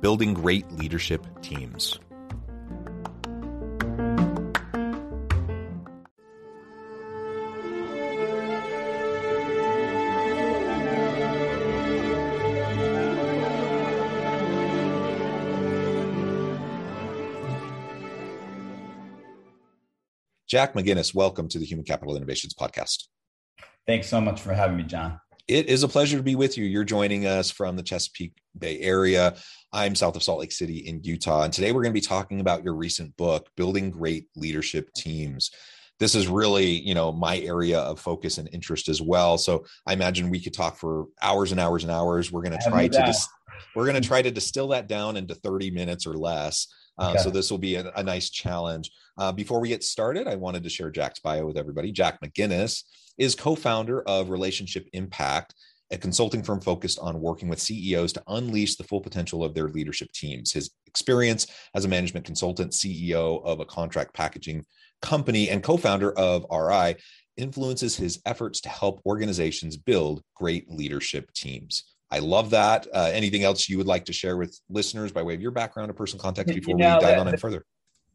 Building Great Leadership Teams. Jack McGuinness, welcome to the Human Capital Innovations Podcast. Thanks so much for having me, John. It is a pleasure to be with you. You're joining us from the Chesapeake Bay area. I'm south of Salt Lake City in Utah. And today we're going to be talking about your recent book, Building Great Leadership Teams. This is really, you know, my area of focus and interest as well. So I imagine we could talk for hours and hours and hours. We're going to try to dis- we're going to try to distill that down into 30 minutes or less. Uh, okay. So this will be a, a nice challenge. Uh, before we get started, I wanted to share Jack's bio with everybody. Jack McGuinness is co-founder of Relationship Impact, a consulting firm focused on working with CEOs to unleash the full potential of their leadership teams. His experience as a management consultant, CEO of a contract packaging company, and co-founder of RI influences his efforts to help organizations build great leadership teams. I love that. Uh, anything else you would like to share with listeners by way of your background or personal context before you know, we dive on in further?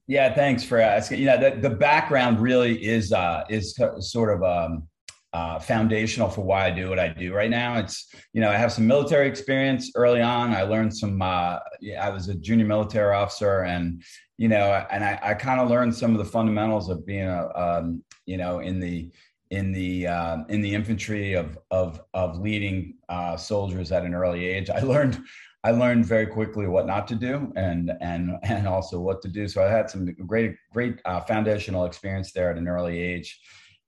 Yeah, thanks for asking. You know, the, the background really is uh, is sort of um, uh, foundational for why I do what I do right now. It's you know I have some military experience early on. I learned some. Uh, I was a junior military officer, and you know, and I, I kind of learned some of the fundamentals of being a um, you know in the in the uh, in the infantry of of of leading uh, soldiers at an early age. I learned I learned very quickly what not to do and and and also what to do. So I had some great great uh, foundational experience there at an early age,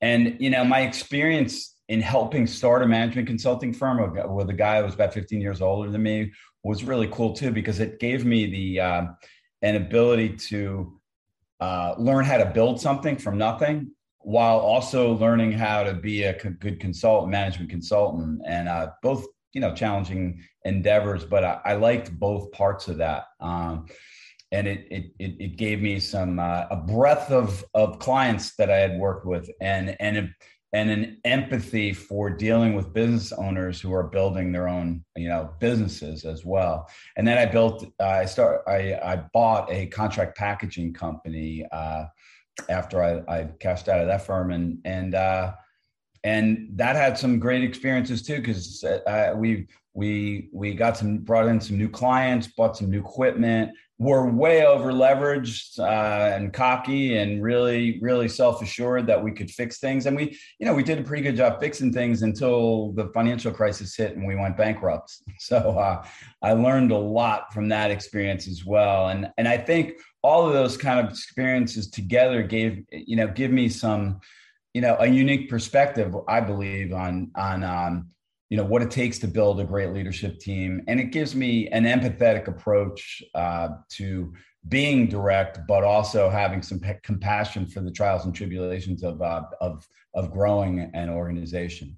and you know my experience in helping start a management consulting firm with a guy who was about 15 years older than me was really cool too because it gave me the uh, an ability to uh, learn how to build something from nothing while also learning how to be a good consultant, management consultant, and uh, both you know challenging endeavors. But I, I liked both parts of that, um, and it, it it gave me some uh, a breadth of of clients that I had worked with, and and and an empathy for dealing with business owners who are building their own you know businesses as well. And then i built uh, i start i i bought a contract packaging company uh, after I, I cashed out of that firm and and uh, and that had some great experiences too because uh, we we we got some brought in some new clients, bought some new equipment. We're way over leveraged uh, and cocky and really really self assured that we could fix things. And we you know we did a pretty good job fixing things until the financial crisis hit and we went bankrupt. So uh, I learned a lot from that experience as well. And and I think all of those kind of experiences together gave you know give me some you know a unique perspective i believe on on um, you know what it takes to build a great leadership team and it gives me an empathetic approach uh, to being direct but also having some pe- compassion for the trials and tribulations of uh, of of growing an organization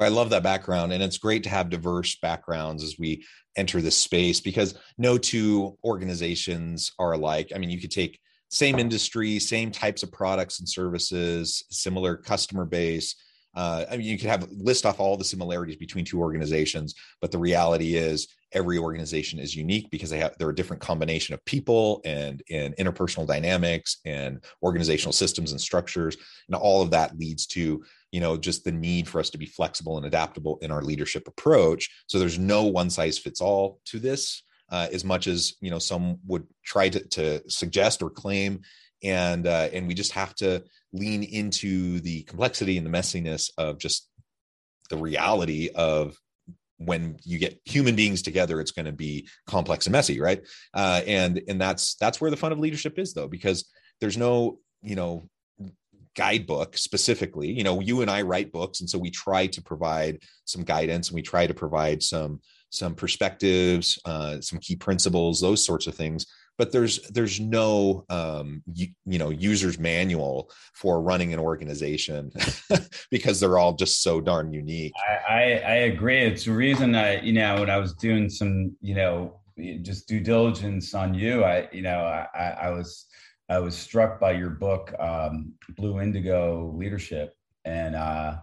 I love that background. And it's great to have diverse backgrounds as we enter this space because no two organizations are alike. I mean, you could take same industry, same types of products and services, similar customer base, uh, I mean, you could have list off all the similarities between two organizations, but the reality is every organization is unique because they have they're a different combination of people and and interpersonal dynamics and organizational systems and structures, and all of that leads to you know just the need for us to be flexible and adaptable in our leadership approach. So there's no one size fits all to this. Uh, as much as you know some would try to, to suggest or claim. And uh, and we just have to lean into the complexity and the messiness of just the reality of when you get human beings together it's going to be complex and messy right? Uh, and and that's that's where the fun of leadership is though because there's no you know guidebook specifically. You know you and i write books and so we try to provide some guidance and we try to provide some some perspectives uh, some key principles those sorts of things but there's there's no um, you, you, know user's manual for running an organization because they're all just so darn unique. I, I, I agree. It's the reason I you know when I was doing some you know just due diligence on you, I you know I, I was I was struck by your book um, Blue Indigo Leadership and uh,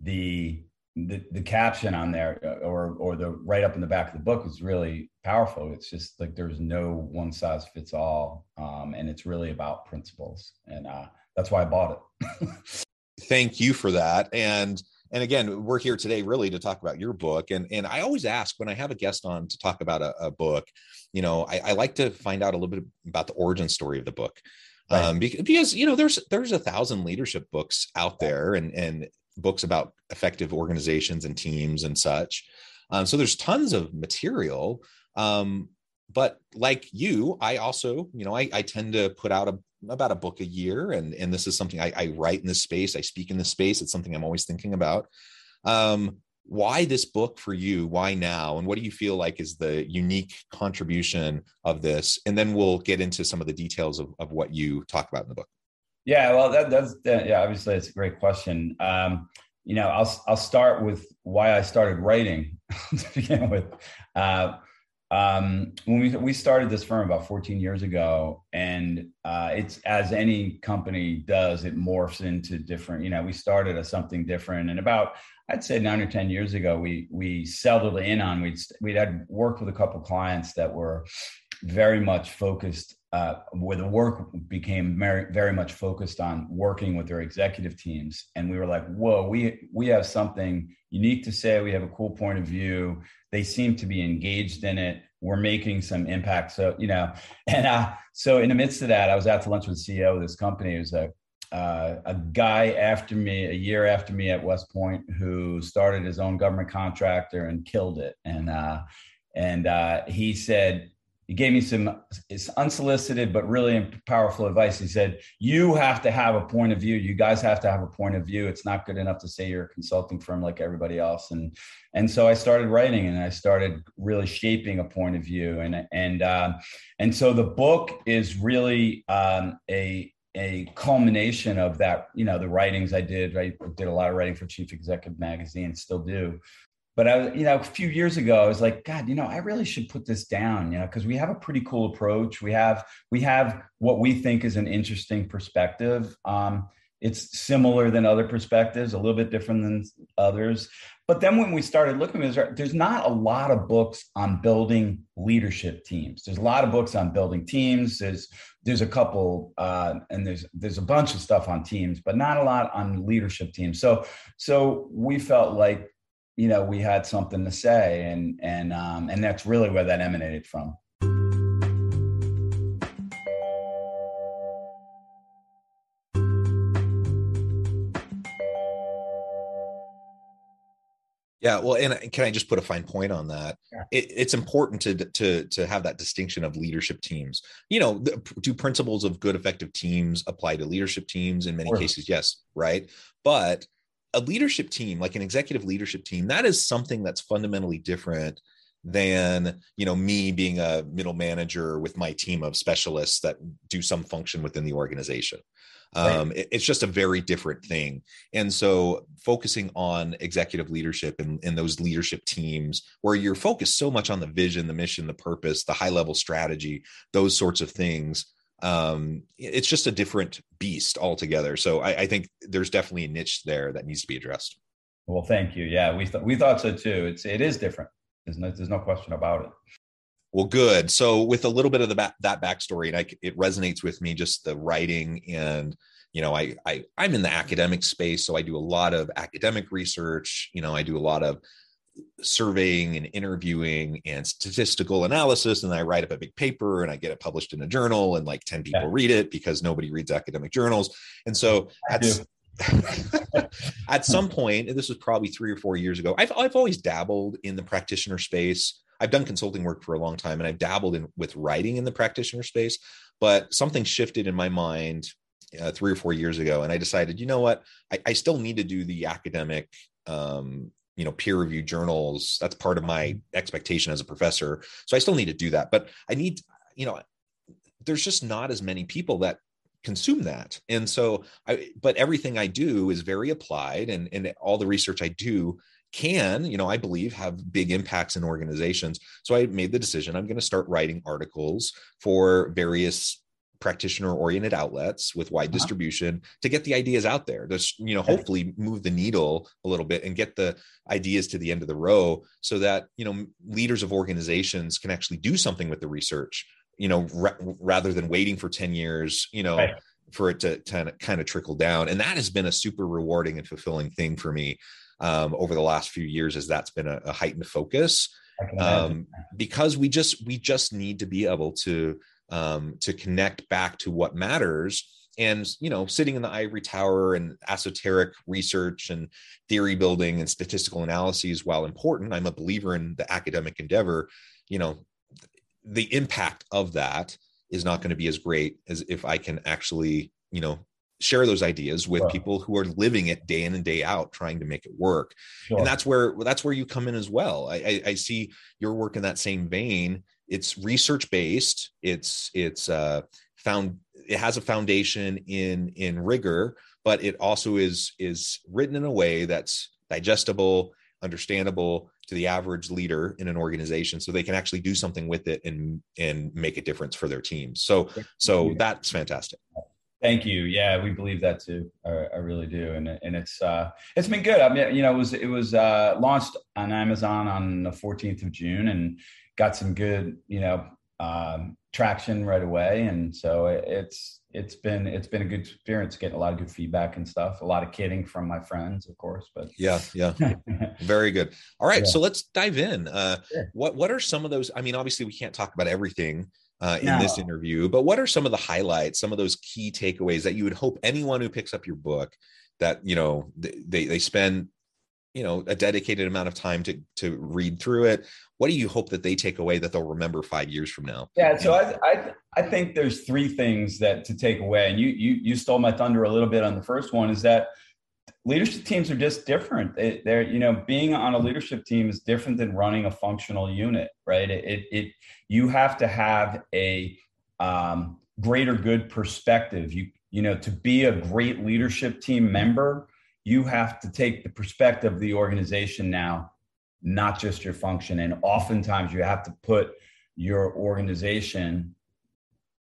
the the, the caption on there uh, or or the right up in the back of the book is really powerful. It's just like there's no one size fits all um, and it's really about principles. And uh, that's why i bought it. Thank you for that. And and again we're here today really to talk about your book. And and i always ask when i have a guest on to talk about a, a book you know I, I, like to find out a little bit about the origin story of the book. Right. um, because, because you know there's there's a thousand leadership books out there and and books about effective organizations and teams and such. Um, so there's tons of material. Um, but like you, I also, you know, I, I tend to put out a, about a book a year, and and this is something I, I write in this space. I speak in this space. It's something I'm always thinking about. Um, why this book for you? Why now? And what do you feel like is the unique contribution of this? And then we'll get into some of the details of, of what you talk about in the book. Yeah, well, that, that's that, yeah. Obviously, it's a great question. Um, you know, I'll I'll start with why I started writing to begin with. Uh, um, when we we started this firm about 14 years ago, and uh, it's as any company does, it morphs into different. You know, we started as something different, and about I'd say nine or 10 years ago, we we settled in on we'd we'd had worked with a couple clients that were very much focused uh, where the work became very, very much focused on working with their executive teams. And we were like whoa we we have something unique to say. We have a cool point of view. They seem to be engaged in it. We're making some impact. So you know and uh, so in the midst of that i was out to lunch with the ceo of this company. It was a uh, a guy after me, a year after me at West Point, who started his own government contractor and killed it. And uh, and uh, he said, he gave me some it's unsolicited but really powerful advice. He said, "You have to have a point of view. You guys have to have a point of view. It's not good enough to say you're a consulting firm like everybody else." And and so I started writing and I started really shaping a point of view. And and uh, and so the book is really um, a a culmination of that. You know, the writings I did. I did a lot of writing for Chief Executive Magazine, still do but I was, you know, a few years ago, I was like, God, you know, I really should put this down, you know, because we have a pretty cool approach. We have we have what we think is an interesting perspective. Um, it's similar than other perspectives, a little bit different than others. But then when we started looking there's not a lot of books on building leadership teams. There's a lot of books on building teams. There's there's a couple, uh, and there's there's a bunch of stuff on teams, but not a lot on leadership teams. So so we felt like you know we had something to say and and um, and that's really where that emanated from. Yeah well and can i just put a fine point on that? Yeah. it, it's important to to to have that distinction of leadership teams. You know the, do principles of good effective teams apply to leadership teams? In many sure. cases yes right? But a leadership team like an executive leadership team that is something that's fundamentally different than you know me being a middle manager with my team of specialists that do some function within the organization. Um, it, it's just a very different thing. And so focusing on executive leadership and, and those leadership teams where you're focused so much on the vision the mission the purpose the high level strategy those sorts of things um, it's just a different beast altogether. So I, I, think there's definitely a niche there that needs to be addressed. Well, thank you. Yeah, we th- we thought so too. It's it is different. There's no there's no question about it. Well, good. So with a little bit of the back, that backstory, and I, it resonates with me, just the writing and you know, I, I I'm in the academic space, so I do a lot of academic research. You know, I do a lot of surveying and interviewing and statistical analysis and i write up a big paper and i get it published in a journal and like 10 people yeah. read it because nobody reads academic journals. And so at, at some point and this was probably three or four years ago I've, I've always dabbled in the practitioner space. I've done consulting work for a long time and i've dabbled in with writing in the practitioner space but something shifted in my mind uh, three or four years ago and i decided you know what? I, I still need to do the academic um, you know peer reviewed journals that's part of my mm-hmm. expectation as a professor. So i still need to do that but i need you know there's just not as many people that consume that. And so i but everything i do is very applied and and all the research i do can you know i believe have big impacts in organizations. So i made the decision i'm going to start writing articles for various practitioner oriented outlets with wide uh-huh. distribution to get the ideas out there just you know hopefully move the needle a little bit and get the ideas to the end of the row so that you know leaders of organizations can actually do something with the research you know rather than waiting for 10 years you know right. for it to kind of kind of trickle down and that has been a super rewarding and fulfilling thing for me um, over the last few years as that's been a, a heightened focus um, because we just we just need to be able to um, to connect back to what matters and you know sitting in the ivory tower and esoteric research and theory building and statistical analyses while important i'm a believer in the academic endeavor you know the impact of that is not going to be as great as if i can actually you know share those ideas with people who are living it day in and day out trying to make it work. Sure. and that's where that's where you come in as well. I, I, I see your work in that same vein. It's research based it's it's uh found it has a foundation in in rigor but it also is is written in a way that's digestible understandable to the average leader in an organization so they can actually do something with it and and make a difference for their teams so so that's fantastic Thank you. Yeah, we believe that too. I, I, really do, and and it's uh, it's been good. I mean, you know, it was it was uh, launched on Amazon on the 14th of June, and got some good, you know, um, traction right away. And so it's it's been it's been a good experience getting a lot of good feedback and stuff. A lot of kidding from my friends, of course. But yeah, yeah, very good. All right, yeah. so let's dive in. Uh, sure. What what are some of those? I mean, obviously we can't talk about everything. Uh, in no. this interview, but what are some of the highlights, some of those key takeaways that you would hope anyone who picks up your book that you know they they spend you know a dedicated amount of time to to read through it what do you hope that they take away that they'll remember five years from now yeah so i i, I think there's three things that to take away and you you you stole my thunder a little bit on the first one is that leadership teams are just different they, are you know being on a leadership team is different than running a functional unit right it it, it you have to have a um, greater good perspective you you know to be a great leadership team member you have to take the perspective of the organization now, not just your function. And oftentimes you have to put your organization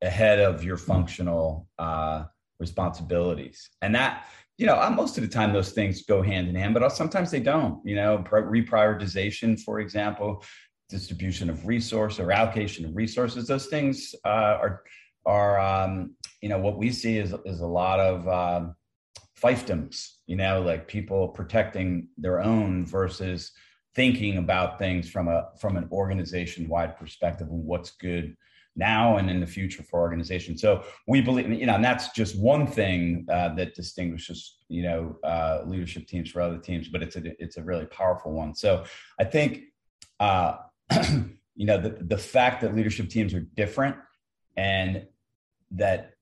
ahead of your functional uh, responsibilities. And that, you know, uh, most of the time those things go hand in hand, but sometimes they don't. You know, reprioritization, for example, distribution of resource or allocation of resources. Those things uh, are are um, you know what we see is is a lot of um, fiefdoms, you know, like people protecting their own versus thinking about things from a from an organization wide perspective and what's good now and in the future for organizations. So we believe, you know, and that's just one thing uh, that distinguishes, you know, uh, leadership teams for other teams, but it's a it's a really powerful one. So I think, uh, you know, the the fact that leadership teams are different and that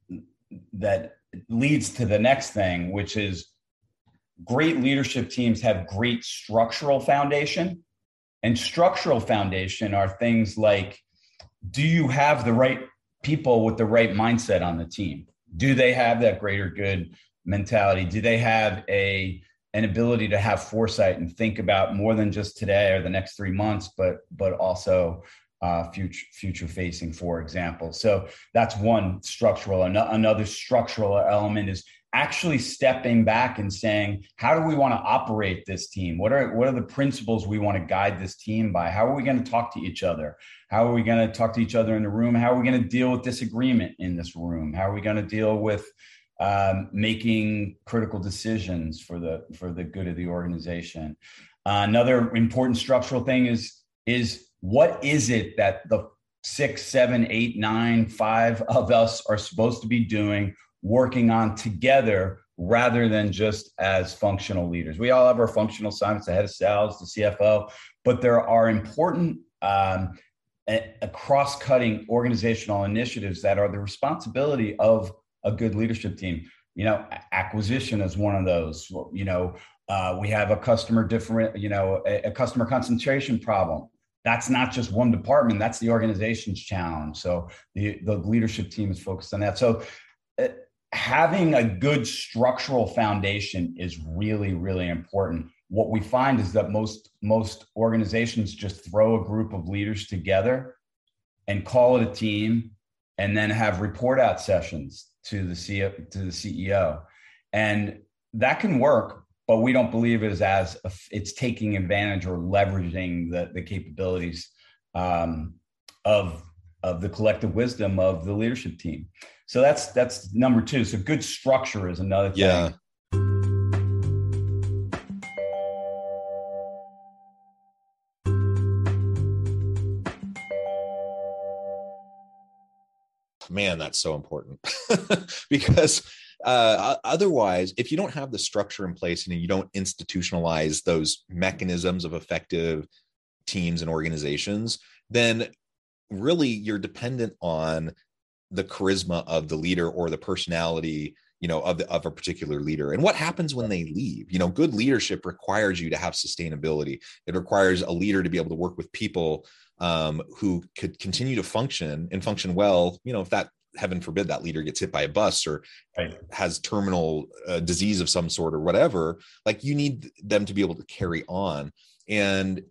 that leads to the next thing, which is great leadership teams have great structural foundation. And structural foundation are things like do you have the right people with the right mindset on the team? Do they have that greater good mentality? Do they have a an ability to have foresight and think about more than just today or the next three months, but but also uh, future future facing, for example. So that's one structural. Another structural element is actually stepping back and saying, how do we want to operate this team? What are what are the principles we want to guide this team by? How are we going to talk to each other? How are we going to talk to each other in the room? How are we going to deal with disagreement in this room? How are we going to deal with um, making critical decisions for the for the good of the organization? Uh, another important structural thing is is what is it that the six, seven, eight, nine, five of us are supposed to be doing working on together rather than just as functional leaders. We all have our functional assignments, the head of sales, the CFO, but there are important um, cross-cutting organizational initiatives that are the responsibility of a good leadership team. You know, acquisition is one of those. You know, uh, we have a customer different, you know, a, a customer concentration problem that's not just one department that's the organization's challenge so the the leadership team is focused on that so uh, having a good structural foundation is really really important. What we find is that most most organizations just throw a group of leaders together and call it a team and then have report out sessions to the CEO, to the CEO and that can work but we don't believe it is as it's taking advantage or leveraging the, the capabilities um, of of the collective wisdom of the leadership team so that's that's number two. So good structure is another thing. Yeah. Man, that's so important because uh, otherwise, if you don't have the structure in place and you don't institutionalize those mechanisms of effective teams and organizations, then really you're dependent on the charisma of the leader or the personality you know of the, of a particular leader and what happens when they leave. You know good leadership requires you to have sustainability. It requires a leader to be able to work with people um, who could continue to function and function well you know if that heaven forbid that leader gets hit by a bus or right. has terminal uh, disease of some sort or whatever like you need them to be able to carry on. And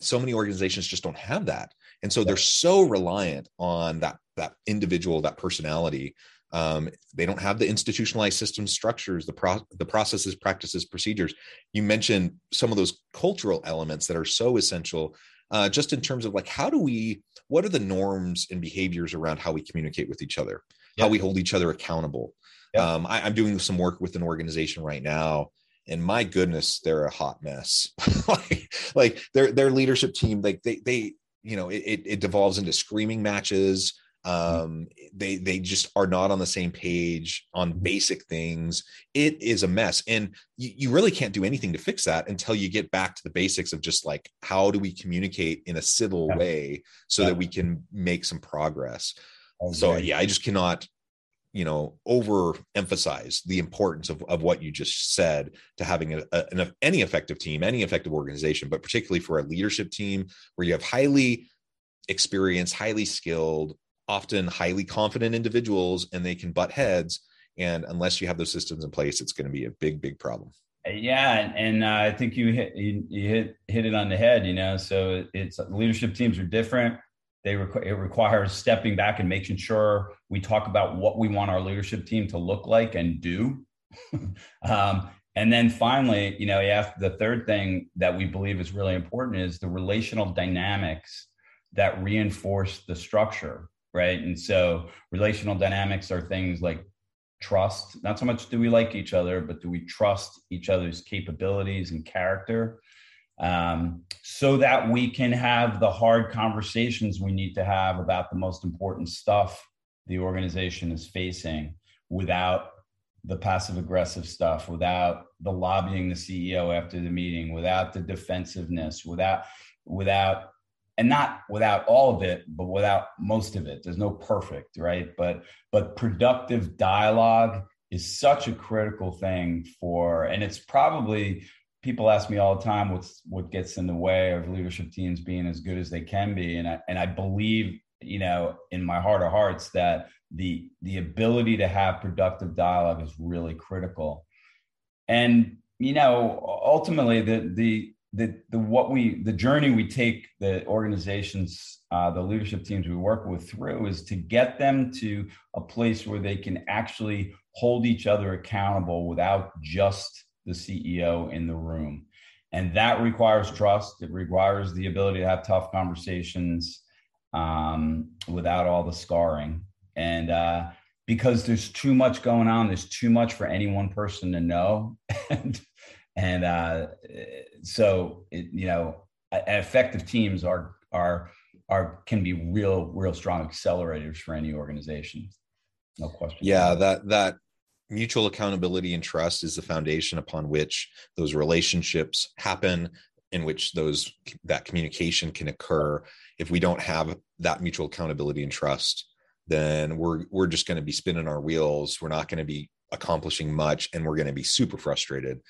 so many organizations just don't have that and so they're so reliant on that that individual that personality. Um, they don't have the institutionalized system structures the pro- the processes practices procedures. You mentioned some of those cultural elements that are so essential uh, just in terms of like how do we what are the norms and behaviors around how we communicate with each other? Yep. how we hold each other accountable? Yep. um, I, i'm doing some work with an organization right now and my goodness they're a hot mess. Like like their their leadership team like they they you know it, it devolves into screaming matches mm-hmm. um, they they just are not on the same page on basic things it is a mess and you, you really can't do anything to fix that until you get back to the basics of just like how do we communicate in a civil yeah. way so yeah. that we can make some progress okay. so yeah i just cannot you know overemphasize the importance of, of what you just said to having a, a, an, any effective team any effective organization but particularly for a leadership team where you have highly experienced highly skilled often highly confident individuals and they can butt heads. And unless you have those systems in place it's going to be a big big problem. Yeah and, and uh, i think you hit you, you hit hit it on the head you know so it's leadership teams are different. They requ- it requires stepping back and making sure we talk about what we want our leadership team to look like and do. um, and then finally, you know, have, the third thing that we believe is really important is the relational dynamics that reinforce the structure, right? And so relational dynamics are things like trust. Not so much do we like each other, but do we trust each other's capabilities and character? um, so that we can have the hard conversations we need to have about the most important stuff the organization is facing without the passive aggressive stuff, without the lobbying the CEO after the meeting, without the defensiveness, without without and not without all of it but without most of it. There's no perfect right? But but productive dialogue is such a critical thing for and it's probably people ask me all the time what's what gets in the way of leadership teams being as good as they can be. And I, and I believe you know in my heart of hearts that the the ability to have productive dialogue is really critical. And you know ultimately the the the the what we the journey we take the organizations uh, the leadership teams we work with through is to get them to a place where they can actually hold each other accountable without just the CEO in the room, and that requires trust. It requires the ability to have tough conversations um, without all the scarring, and uh, because there's too much going on, there's too much for any one person to know, and and uh, so it, you know effective teams are are are can be real real strong accelerators for any organization. No question. Yeah that that mutual accountability and trust is the foundation upon which those relationships happen in which those that communication can occur. If we don't have that mutual accountability and trust then we're we're just going to be spinning our wheels. We're not going to be accomplishing much and we're going to be super frustrated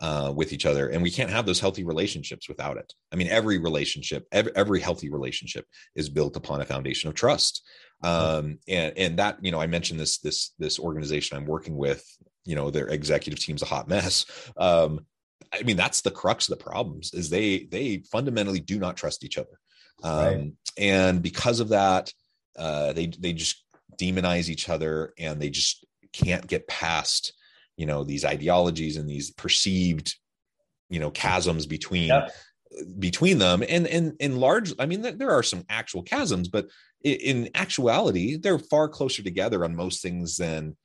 uh, with each other. And we can't have those healthy relationships without it. I mean every relationship every, every healthy relationship is built upon a foundation of trust. Um, and and that you know i mentioned this this this organization i'm working with you know their executive team's a hot mess. Um, i mean that's the crux of the problems is they they fundamentally do not trust each other um, right. and because of that uh, they they just demonize each other and they just can't get past you know these ideologies and these perceived you know chasms between yep. between them and and in large i mean there are some actual chasms but in actuality they're far closer together on most things than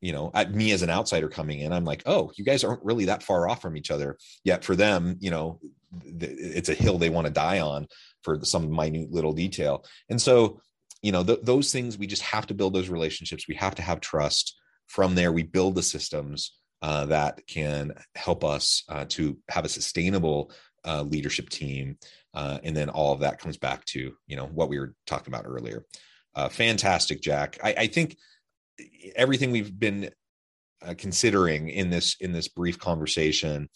you know at me as an outsider coming in i'm like oh you guys aren't really that far off from each other. Yet for them you know it's a hill they want to die on for some minute little detail. And so you know th- those things we just have to build those relationships. We have to have trust. From there we build the systems uh, that can help us uh, to have a sustainable uh, leadership team uh, and then all of that comes back to you know what we were talking about earlier. Uh, fantastic jack. I, I, think everything we've been uh, considering in this in this brief conversation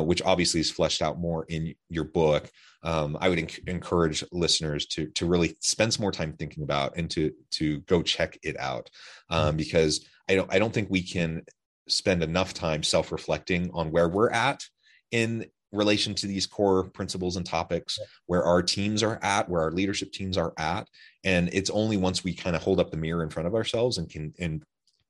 which obviously is fleshed out more in your book um, I would enc- encourage listeners to to really spend some more time thinking about and to to go check it out um, mm-hmm. because I don't I don't think we can spend enough time self reflecting on where we're at in relation to these core principles and topics where our teams are at where our leadership teams are at. And it's only once we kind of hold up the mirror in front of ourselves and can and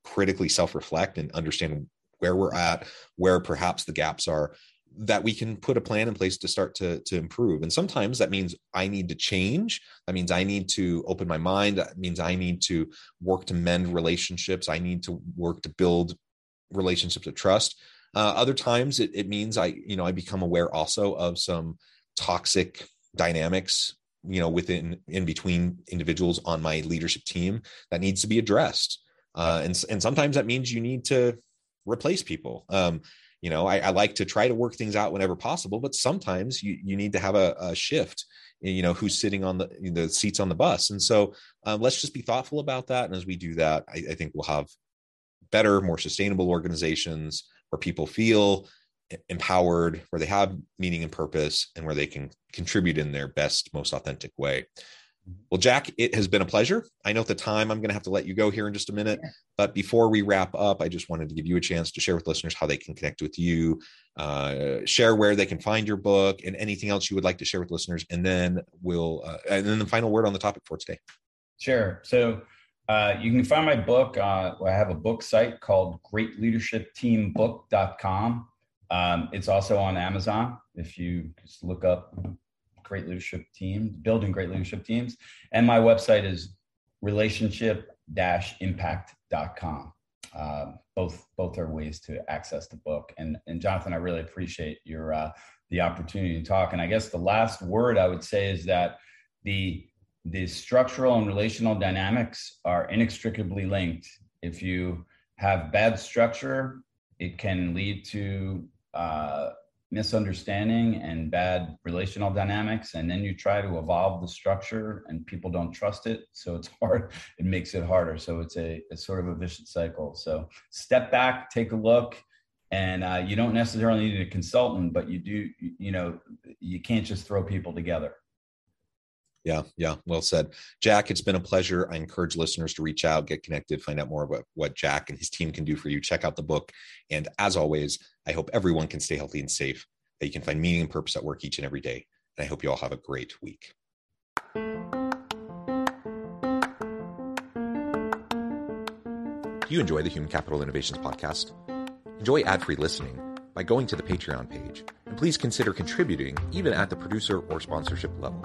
critically self reflect and understand where we're at where perhaps the gaps are that we can put a plan in place to start to to improve. And sometimes that means i need to change. That means i need to open my mind. That means i need to work to mend relationships. I need to work to build relationships of trust uh, other times it, it means i you know i become aware also of some toxic dynamics you know within in between individuals on my leadership team that needs to be addressed. Uh, and and sometimes that means you need to replace people. Um, you know I, I, like to try to work things out whenever possible but sometimes you, you need to have a, a shift you know who's sitting on the the seats on the bus. And so um, let's just be thoughtful about that. And as we do that I, I think we'll have better more sustainable organizations where people feel empowered where they have meaning and purpose and where they can contribute in their best most authentic way well, Jack, it has been a pleasure. I know at the time I'm going to have to let you go here in just a minute, but before we wrap up, I just wanted to give you a chance to share with listeners how they can connect with you, uh, share where they can find your book, and anything else you would like to share with listeners. And then we'll, uh, and then the final word on the topic for today. Sure. So uh, you can find my book. Uh, I have a book site called greatleadershipteambook.com. Um, it's also on Amazon. If you just look up great leadership teams, building great leadership teams. And my website is relationship-impact.com. Um, both both are ways to access the book. And and Jonathan, I really appreciate your uh, the opportunity to talk. And I guess the last word I would say is that the the structural and relational dynamics are inextricably linked. If you have bad structure, it can lead to uh, misunderstanding and bad relational dynamics and then you try to evolve the structure and people don't trust it so it's hard it makes it harder. So it's a sort of a vicious cycle. So step back take a look and uh, you don't necessarily need a consultant but you do you know you can't just throw people together yeah, yeah, well said. Jack, it's been a pleasure. I encourage listeners to reach out, get connected, find out more about what Jack and his team can do for you. Check out the book. And as always, I hope everyone can stay healthy and safe that you can find meaning and purpose at work each and every day. And I hope you all have a great week. Do you enjoy the Human Capital Innovations podcast? Enjoy ad free listening by going to the Patreon page, and please consider contributing even at the producer or sponsorship level.